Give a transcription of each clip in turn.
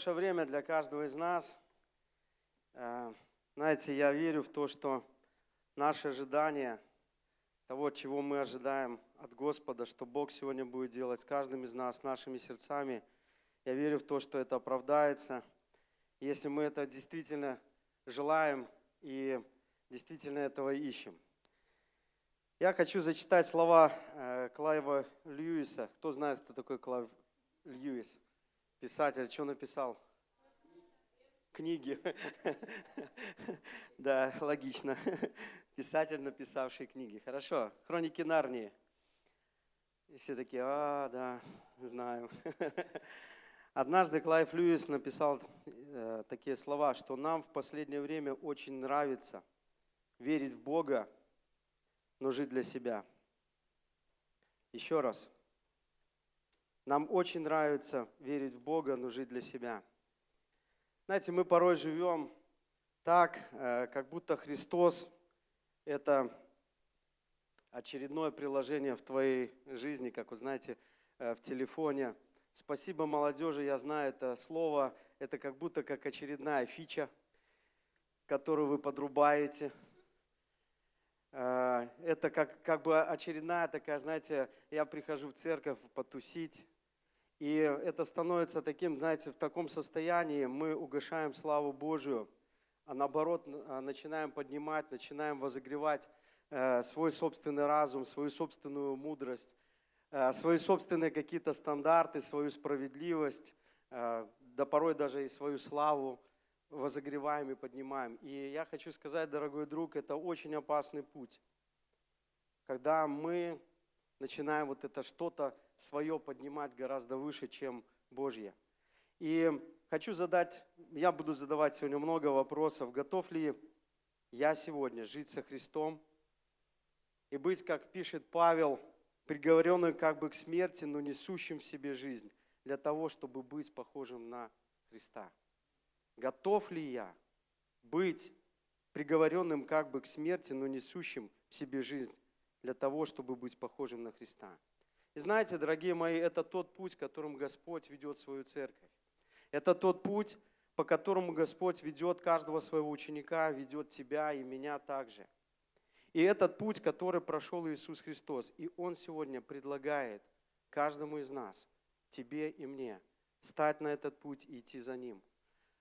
хорошее время для каждого из нас. Э, знаете, я верю в то, что наши ожидания, того, чего мы ожидаем от Господа, что Бог сегодня будет делать с каждым из нас, нашими сердцами, я верю в то, что это оправдается. Если мы это действительно желаем и действительно этого ищем. Я хочу зачитать слова э, Клайва Льюиса. Кто знает, кто такой Клайв Льюис? Писатель, что написал? Книги. Да, логично. Писатель, написавший книги. Хорошо. Хроники Нарнии. И все такие, а, да, знаю. Однажды Клайв Льюис написал э, такие слова, что нам в последнее время очень нравится верить в Бога, но жить для себя. Еще раз. Нам очень нравится верить в Бога, но жить для себя. Знаете, мы порой живем так, э, как будто Христос – это очередное приложение в твоей жизни, как вы знаете, э, в телефоне. Спасибо молодежи, я знаю это слово. Это как будто как очередная фича, которую вы подрубаете – это как, как бы очередная такая, знаете, я прихожу в церковь потусить, и это становится таким, знаете, в таком состоянии мы угошаем славу Божию, а наоборот э, начинаем поднимать, начинаем возогревать э, свой собственный разум, свою собственную мудрость, свои собственные какие-то стандарты, свою справедливость, да порой даже и свою славу возогреваем и поднимаем. И я хочу сказать, дорогой друг, это очень опасный путь. Когда мы начинаем вот это что-то свое поднимать гораздо выше, чем Божье. И хочу задать, я буду задавать сегодня много вопросов. Готов ли я сегодня жить со Христом и быть, как пишет Павел, приговоренным как бы к смерти, но несущим в себе жизнь, для того, чтобы быть похожим на Христа готов ли я быть приговоренным как бы к смерти, но несущим в себе жизнь для того, чтобы быть похожим на Христа. И знаете, дорогие мои, это тот путь, которым Господь ведет свою церковь. Это тот путь, по которому Господь ведет каждого своего ученика, ведет тебя и меня также. И этот путь, который прошел Иисус Христос, и Он сегодня предлагает каждому из нас, тебе и мне, стать на этот путь и идти за Ним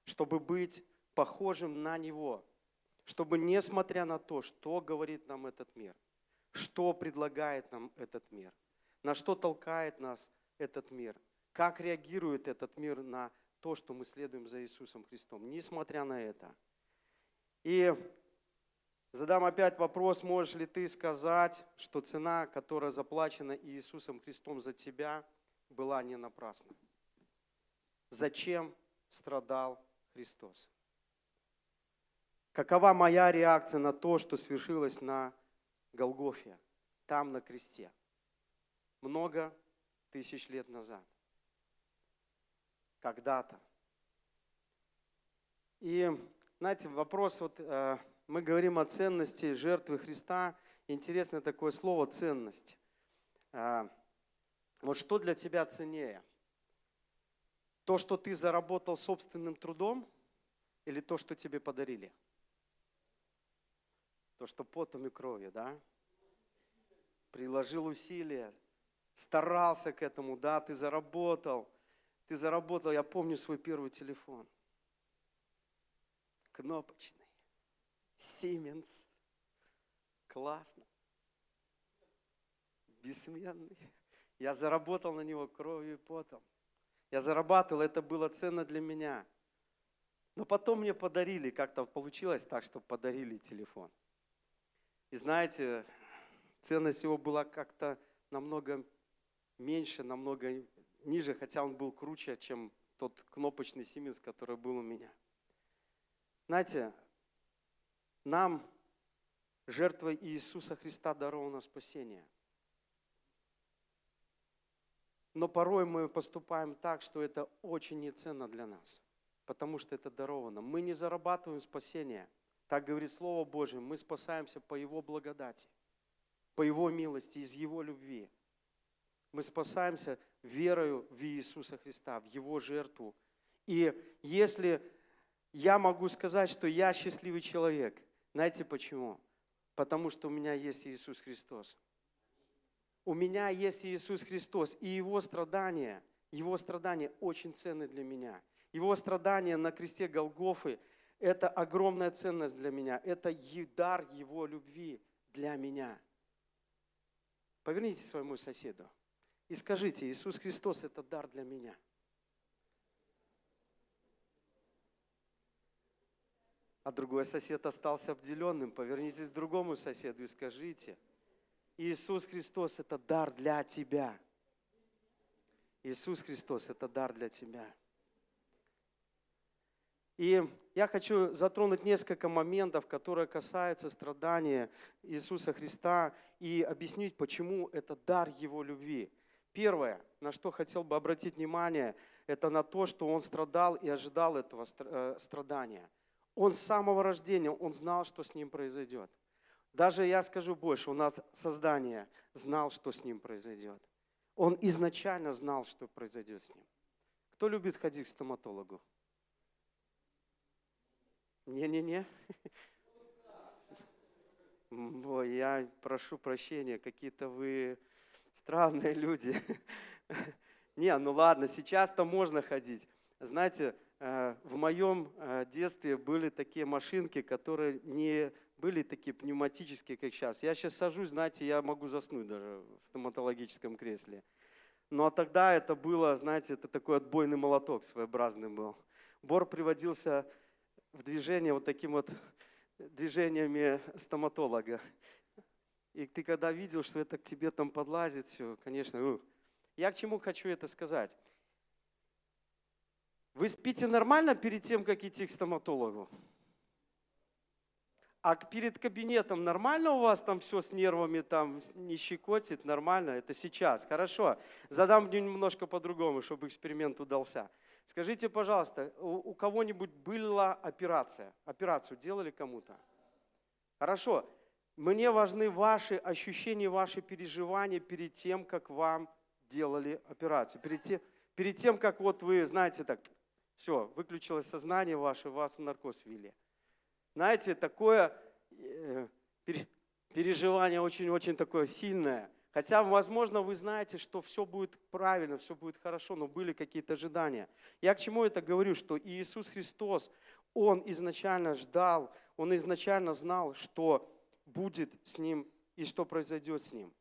чтобы быть похожим на Него, чтобы, несмотря на то, что говорит нам этот мир, что предлагает нам этот мир, на что толкает нас этот мир, как реагирует этот мир на то, что мы следуем за Иисусом Христом, несмотря на это. И задам опять вопрос, можешь ли ты сказать, что цена, которая заплачена Иисусом Христом за тебя, была не напрасна? Зачем страдал Христос. Какова моя реакция на то, что свершилось на Голгофе, там на кресте, много тысяч лет назад, когда-то. И, знаете, вопрос, вот э, мы говорим о ценности жертвы Христа. Интересное такое слово «ценность». Э, вот что для тебя ценнее? То, что ты заработал собственным трудом, или то, что тебе подарили? То, что потом и кровью, да? Приложил усилия, старался к этому, да, ты заработал. Ты заработал, я помню свой первый телефон. Кнопочный. Siemens. Классно. Бессменный. Я заработал на него кровью и потом. Я зарабатывал, это было ценно для меня. Но потом мне подарили, как-то получилось так, что подарили телефон. И знаете, ценность его была как-то намного меньше, намного ниже, хотя он был круче, чем тот кнопочный Siemens, который был у меня. Знаете, нам жертвой Иисуса Христа даровано спасение – но порой мы поступаем так, что это очень неценно для нас, потому что это даровано. Мы не зарабатываем спасение. Так говорит Слово Божье, мы спасаемся по Его благодати, по Его милости, из Его любви. Мы спасаемся верою в Иисуса Христа, в Его жертву. И если я могу сказать, что я счастливый человек, знаете почему? Потому что у меня есть Иисус Христос. У меня есть Иисус Христос, и Его страдания, Его страдания очень ценны для меня. Его страдания на кресте Голгофы – это огромная ценность для меня. Это дар Его любви для меня. Поверните своему соседу и скажите, Иисус Христос – это дар для меня. А другой сосед остался обделенным. Повернитесь к другому соседу и скажите, Иисус Христос – это дар для тебя. Иисус Христос – это дар для тебя. И я хочу затронуть несколько моментов, которые касаются страдания Иисуса Христа и объяснить, почему это дар Его любви. Первое, на что хотел бы обратить внимание, это на то, что Он страдал и ожидал этого э, страдания. Он с самого рождения, Он знал, что с Ним произойдет. Даже я скажу больше, Он от создания знал, что с Ним произойдет. Он изначально знал, что произойдет с Ним. Кто любит ходить к стоматологу? Не-не-не. Я прошу прощения, какие-то вы странные люди. Не, ну ладно, сейчас-то можно ходить. Знаете, э, в моем э, детстве были такие машинки, которые не были такие пневматические, как сейчас. Я сейчас сажусь, знаете, я могу заснуть даже в стоматологическом кресле. Ну а тогда это было, знаете, это такой отбойный молоток своеобразный был. Бор приводился в движение вот таким вот движениями стоматолога. И ты когда видел, что это к тебе там подлазит, все, конечно, у. я к чему хочу это сказать? Вы спите нормально перед тем, как идти к стоматологу? А перед кабинетом нормально у вас там все с нервами, там не щекотит, нормально? Это сейчас, хорошо. Задам немножко по-другому, чтобы эксперимент удался. Скажите, пожалуйста, у, у кого-нибудь была операция? Операцию делали кому-то? Хорошо. Мне важны ваши ощущения, ваши переживания перед тем, как вам делали операцию. Перед тем, перед тем как вот вы, знаете, так, все, выключилось сознание ваше, вас в наркоз ввели. Знаете, такое э, переживание очень-очень такое сильное – Хотя, возможно, вы знаете, что все будет правильно, все будет хорошо, но были какие-то ожидания. Я к чему это говорю? Что Иисус Христос, Он изначально ждал, Он изначально знал, что будет с Ним и что произойдет с Ним.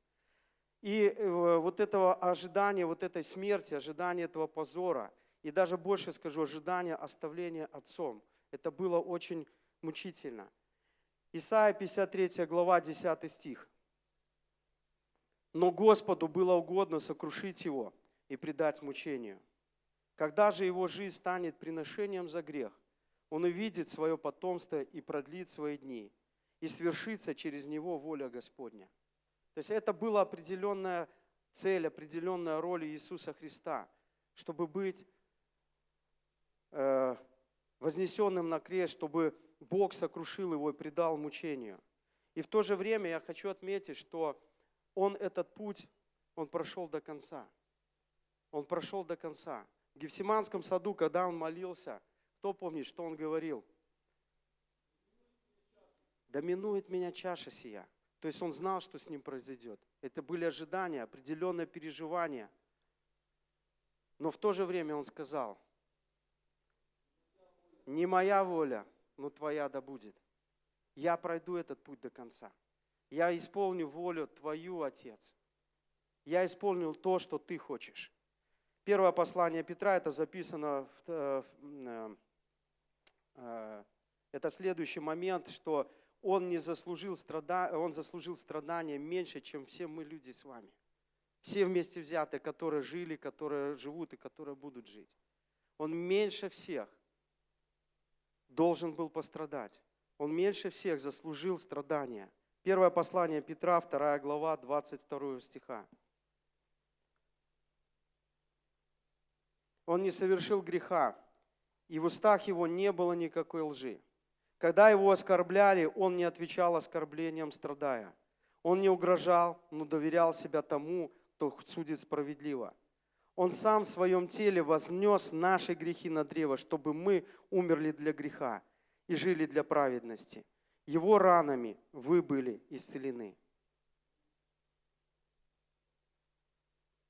И э, вот этого ожидания, вот этой смерти, ожидания этого позора, и даже больше скажу, ожидания оставления Отцом, это было очень мучительно. Исайя 53 глава, 10 стих. Но Господу было угодно сокрушить его и предать мучению. Когда же его жизнь станет приношением за грех, он увидит свое потомство и продлит свои дни, и свершится через него воля Господня. То есть это была определенная цель, определенная роль Иисуса Христа, чтобы быть э, вознесенным на крест, чтобы Бог сокрушил его и предал мучению. И в то же время я хочу отметить, что он этот путь, он прошел до конца. Он прошел до конца. В Гефсиманском саду, когда он молился, кто помнит, что он говорил? Доминует меня чаша сия. То есть он знал, что с ним произойдет. Это были ожидания, определенное переживание. Но в то же время он сказал, не моя воля, но твоя да будет. Я пройду этот путь до конца. Я исполню волю Твою, Отец. Я исполнил то, что Ты хочешь. Первое послание Петра, это записано, в, э, э, э, это следующий момент, что он, не заслужил страда, он заслужил страдания меньше, чем все мы люди с вами. Все вместе взятые, которые жили, которые живут и которые будут жить. Он меньше всех должен был пострадать. Он меньше всех заслужил страдания. Первое послание Петра, 2 глава, 22 стиха. Он не совершил греха, и в устах его не было никакой лжи. Когда его оскорбляли, он не отвечал оскорблениям, страдая. Он не угрожал, но доверял себя тому, кто судит справедливо. Он сам в своем теле вознес наши грехи на древо, чтобы мы умерли для греха и жили для праведности. Его ранами вы были исцелены.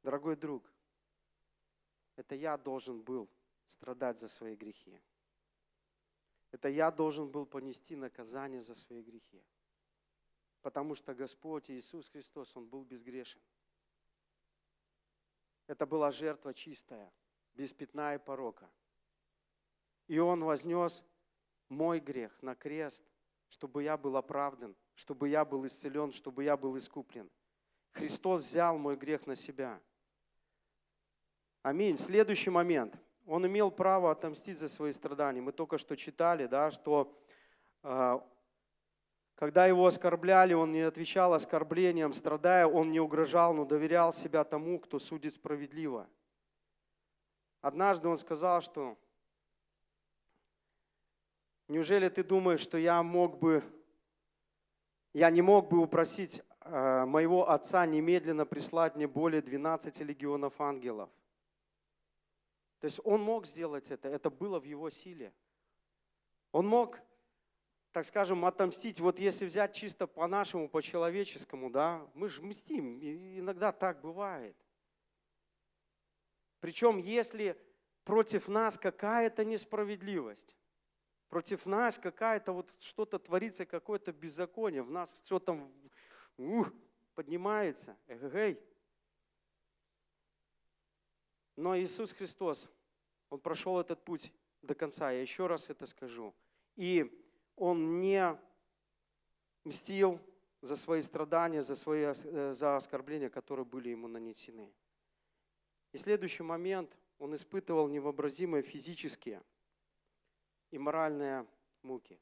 Дорогой друг, это я должен был страдать за свои грехи. Это я должен был понести наказание за свои грехи. Потому что Господь Иисус Христос, Он был безгрешен. Это была жертва чистая, без пятна и порока. И Он вознес мой грех на крест, чтобы я был оправдан, чтобы я был исцелен, чтобы я был искуплен. Христос взял мой грех на себя. Аминь. Следующий момент. Он имел право отомстить за свои страдания. Мы только что читали, да, что э, когда его оскорбляли, он не отвечал оскорблениям, страдая, он не угрожал, но доверял себя тому, кто судит справедливо. Однажды он сказал, что неужели ты думаешь, что я мог бы, я не мог бы упросить э, моего отца немедленно прислать мне более 12 легионов ангелов? То есть он мог сделать это, это было в его силе. Он мог так скажем, отомстить. Вот если взять чисто по-нашему, по-человеческому, да, мы же мстим, и иногда так бывает. Причем, если против нас какая-то несправедливость, против нас какая-то вот что-то творится, какое-то беззаконие, в нас все там ух, поднимается, эгэгэй. Но Иисус Христос, Он прошел этот путь до конца, я еще раз это скажу. И он не мстил за свои страдания, за, свои, э, за оскорбления, которые были ему нанесены. И следующий момент, он испытывал невообразимые физические и моральные муки.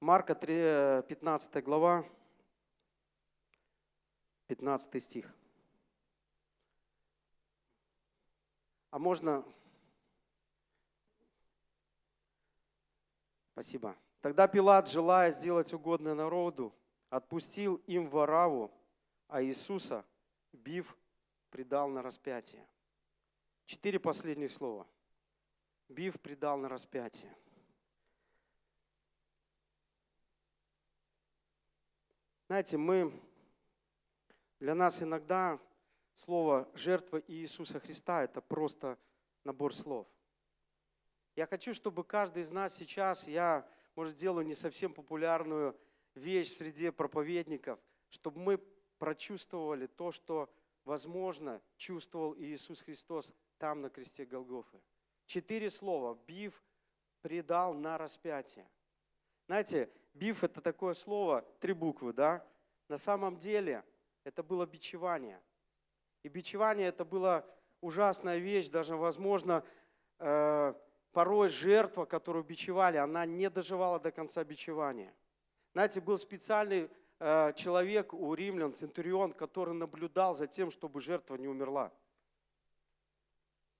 Марка 3, 15 глава, 15 стих. А можно Спасибо. Тогда Пилат, желая сделать угодное народу, отпустил им Вараву, а Иисуса, бив, предал на распятие. Четыре последних слова. Бив предал на распятие. Знаете, мы, для нас иногда слово «жертва Иисуса Христа» – это просто набор слов. Я хочу, чтобы каждый из нас сейчас, я, может, сделаю не совсем популярную вещь среди проповедников, чтобы мы прочувствовали то, что, возможно, чувствовал Иисус Христос там, на кресте Голгофы. Четыре слова. Бив предал на распятие. Знаете, биф это такое слово, три буквы, да? На самом деле это было бичевание. И бичевание это была ужасная вещь, даже, возможно, э, порой жертва, которую бичевали, она не доживала до конца бичевания. Знаете, был специальный э, человек у римлян, центурион, который наблюдал за тем, чтобы жертва не умерла.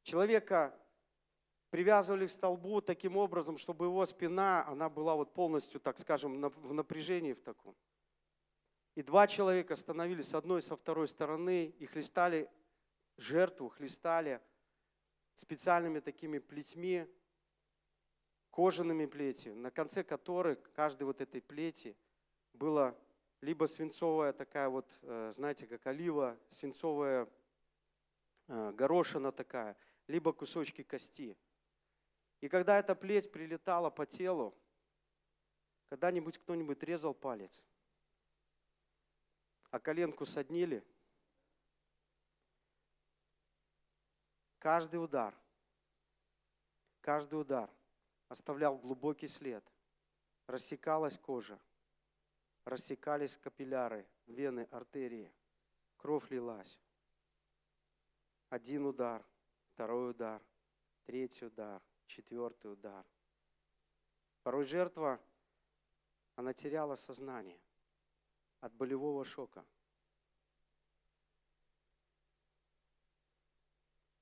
Человека привязывали к столбу таким образом, чтобы его спина, она была вот полностью, так скажем, в напряжении в таком. И два человека становились с одной и со второй стороны и хлестали жертву, хлестали специальными такими плетьми, кожаными плетью, на конце которой, каждой вот этой плети, была либо свинцовая такая вот, э, знаете, как олива, свинцовая э, горошина такая, либо кусочки кости. И когда эта плеть прилетала по телу, когда-нибудь кто-нибудь резал палец, а коленку соднили, каждый удар, каждый удар оставлял глубокий след. Рассекалась кожа, рассекались капилляры, вены, артерии, кровь лилась. Один удар, второй удар, третий удар, четвертый удар. Порой жертва, она теряла сознание от болевого шока.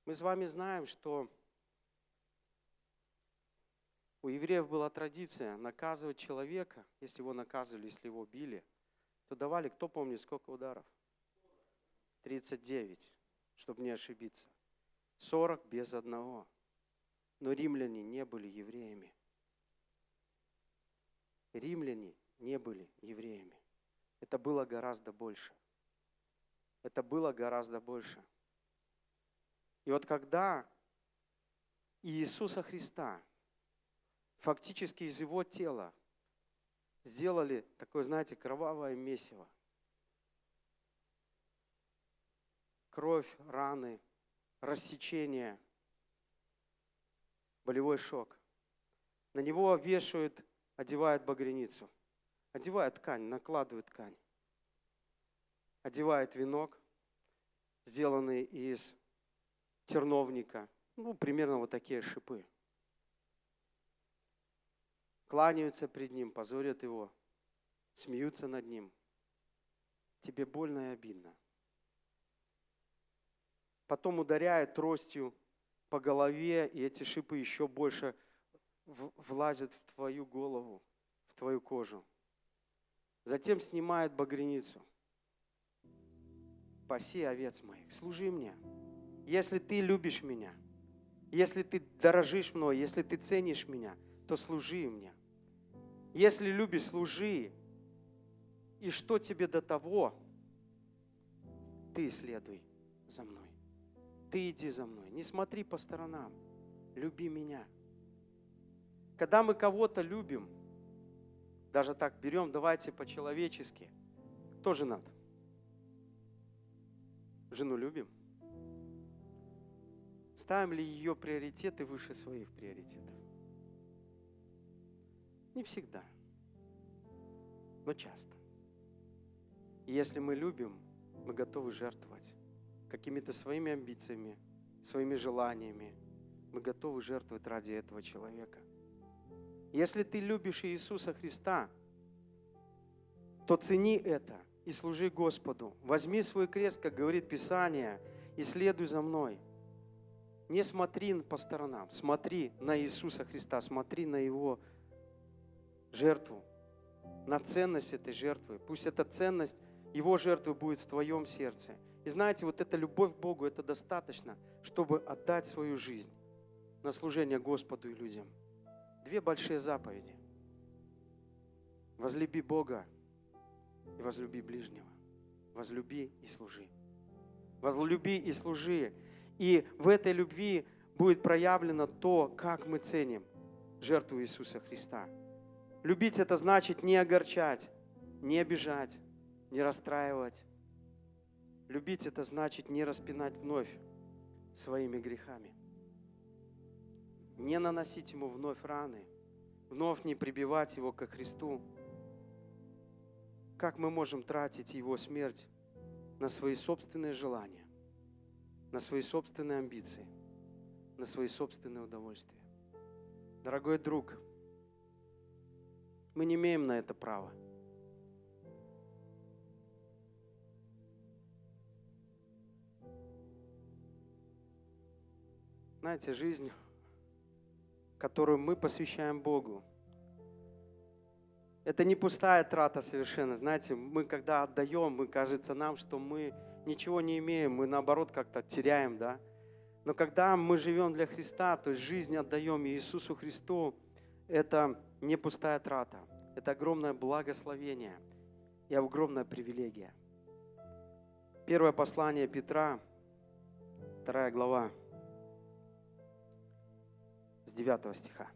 Мы с вами знаем, что у евреев была традиция наказывать человека, если его наказывали, если его били, то давали, кто помнит, сколько ударов? 39. чтобы не ошибиться. 40 без одного. Но римляне не были евреями. Римляне не были евреями. Это было гораздо больше. Это было гораздо больше. И вот когда Иисуса Христа фактически из его тела сделали такое, знаете, кровавое месиво, кровь, раны, рассечение, болевой шок. На него вешают, одевают багряницу, одевают ткань, накладывают ткань, одевают венок, сделанный из терновника, ну, примерно вот такие шипы. Кланяются пред ним, позорят его, смеются над ним. Тебе больно и обидно – потом ударяет тростью по голове, и эти шипы еще больше влазят в твою голову, в твою кожу. Затем снимает багряницу. Паси овец моих, служи мне. Если ты любишь меня, если ты дорожишь мной, если ты ценишь меня, то служи мне. Если любишь, служи. И что тебе до того, ты следуй за мной. Ты иди за мной. Не смотри по сторонам. Люби меня. Когда мы кого-то любим, даже так берем, давайте по-человечески. Кто женат? Жену любим? Ставим ли ее приоритеты выше своих приоритетов? Не всегда, но часто. И если мы любим, мы готовы жертвовать какими-то своими амбициями, своими желаниями. Мы готовы жертвовать ради этого человека. Если ты любишь Иисуса Христа, то цени это и служи Господу. Возьми свой крест, как говорит Писание, и следуй за мной. Не смотри по сторонам, смотри на Иисуса Христа, смотри на Его жертву, на ценность этой жертвы. Пусть эта ценность Его жертвы будет в твоем сердце – и знаете, вот эта любовь к Богу, это достаточно, чтобы отдать свою жизнь на служение Господу и людям. Две большие заповеди. Возлюби Бога и возлюби ближнего. Возлюби и служи. Возлюби и служи. И в этой любви будет проявлено то, как мы ценим жертву Иисуса Христа. Любить это значит не огорчать, не обижать, не расстраивать, Любить это значит не распинать вновь своими грехами. Не наносить ему вновь раны, вновь не прибивать его ко Христу. Как мы можем тратить его смерть на свои собственные желания, на свои собственные амбиции, на свои собственные удовольствия? Дорогой друг, мы не имеем на это права – Знаете, жизнь, которую мы посвящаем Богу, это не пустая трата совершенно. Знаете, мы когда отдаем, мы кажется нам, что мы ничего не имеем, мы наоборот как-то теряем, да. Но когда мы живем для Христа, то есть жизнь отдаем Иисусу Христу, это не пустая трата, это огромное благословение и огромная привилегия. Первое послание Петра, вторая глава, 9 стиха.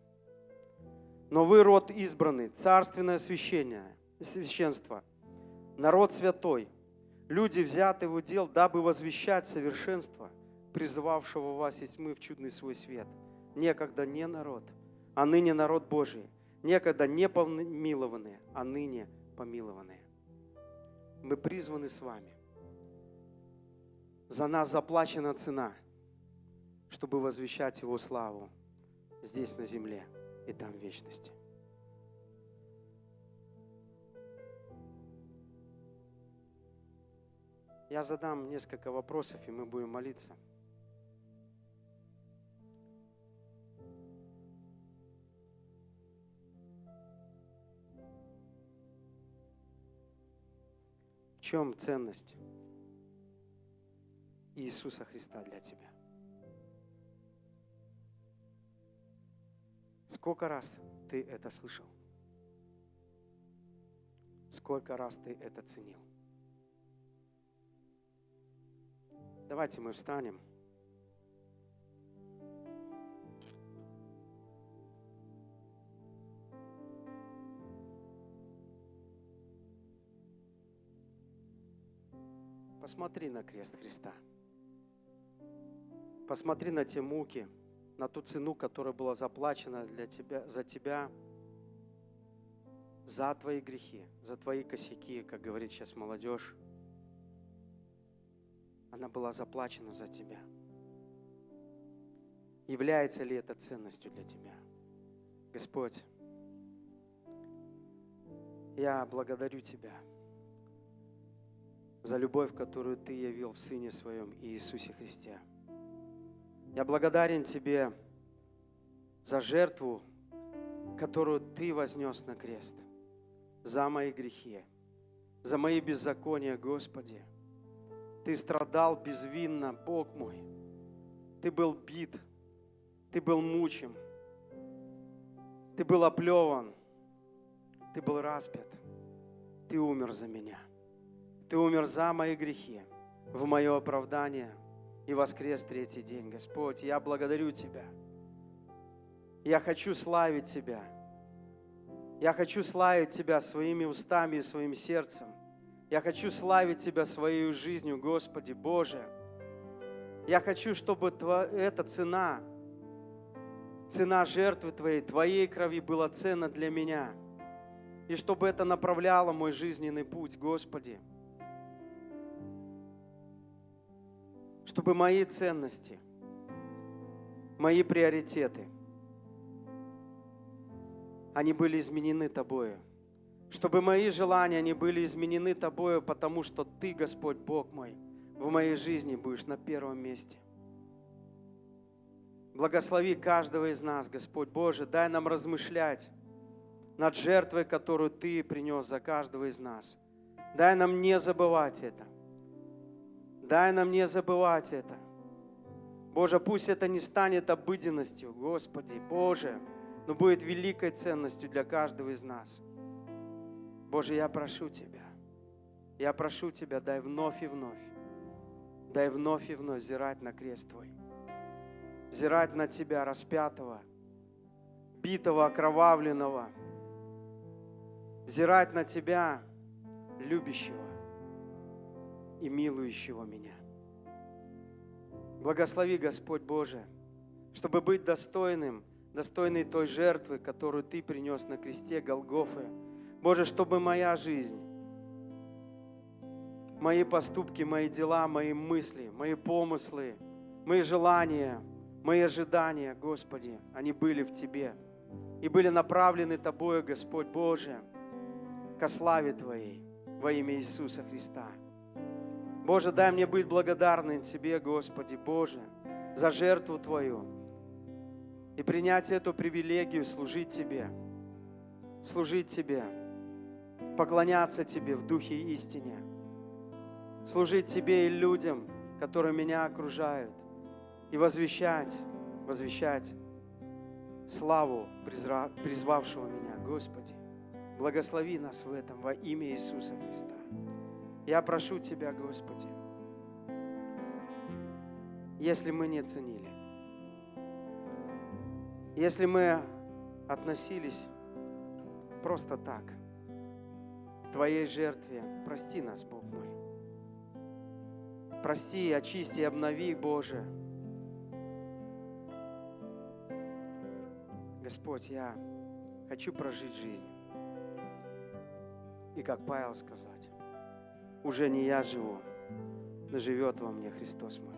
Но вы род избранный, царственное священие, священство, народ святой, люди взяты в удел, дабы возвещать совершенство, призывавшего вас из тьмы в чудный свой свет. Некогда не народ, а ныне народ Божий. Некогда не помилованные, а ныне помилованные. Мы призваны с вами. За нас заплачена цена, чтобы возвещать Его славу здесь на земле и там в вечности. Я задам несколько вопросов, и мы будем молиться. В чем ценность Иисуса Христа для тебя. Сколько раз ты это слышал? Сколько раз ты это ценил? Давайте мы встанем. Посмотри на крест Христа. Посмотри на те муки, на ту цену, которая была заплачена для тебя, за тебя, за твои грехи, за твои косяки, как говорит сейчас молодежь. Она была заплачена за тебя. Является ли это ценностью для тебя? Господь, я благодарю Тебя – за любовь, которую Ты явил в Сыне Своем Иисусе Христе. Я благодарен Тебе за жертву, которую Ты вознес на крест, за мои грехи, за мои беззакония, Господи. Ты страдал безвинно, Бог мой. Ты был бит, Ты был мучим, Ты был оплеван, Ты был распят, Ты умер за меня. Ты умер за мои грехи, в мое оправдание и воскрес третий день. Господь, я благодарю Тебя. Я хочу славить Тебя. Я хочу славить Тебя своими устами и своим сердцем. Я хочу славить Тебя своей жизнью, Господи Боже. Я хочу, чтобы эта цена, цена жертвы Твоей, Твоей крови была ценна для меня. И чтобы это направляло мой жизненный путь, Господи. Чтобы мои ценности, мои приоритеты, они были изменены Тобою. Чтобы мои желания, они были изменены Тобою, потому что Ты, Господь Бог мой, в моей жизни будешь на первом месте. Благослови каждого из нас, Господь Боже, дай нам размышлять над жертвой, которую Ты принес за каждого из нас. Дай нам не забывать это – Дай нам не забывать это. Боже, пусть это не станет обыденностью, Господи, Боже, но будет великой ценностью для каждого из нас. Боже, я прошу Тебя, я прошу Тебя, дай вновь и вновь, дай вновь и вновь взирать на крест Твой, взирать на Тебя, распятого, битого, окровавленного, взирать на Тебя, любящего, и милующего меня. Благослови, Господь Боже, чтобы быть достойным, достойной той жертвы, которую Ты принес на кресте Голгофы. Боже, чтобы моя жизнь, мои поступки, мои дела, мои мысли, мои помыслы, мои желания, мои ожидания, Господи, они были в Тебе и были направлены Тобою, Господь Боже, ко славе Твоей во имя Иисуса Христа. Боже, дай мне быть благодарным Тебе, Господи, Боже, за жертву Твою и принять эту привилегию служить Тебе, служить Тебе, поклоняться Тебе в духе и истине, служить Тебе и людям, которые меня окружают, и возвещать, возвещать славу призвавшего меня, Господи. Благослови нас в этом во имя Иисуса Христа. Я прошу Тебя, Господи, если мы не ценили, если мы относились просто так к Твоей жертве, прости нас, Бог мой. Прости, очисти, обнови, Боже. Господь, я хочу прожить жизнь. И как Павел сказать, уже не я живу, но живет во мне Христос мой.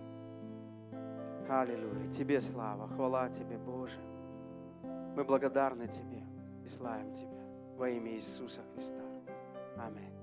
Аллилуйя. Тебе слава, хвала Тебе, Боже. Мы благодарны Тебе и славим Тебя во имя Иисуса Христа. Аминь.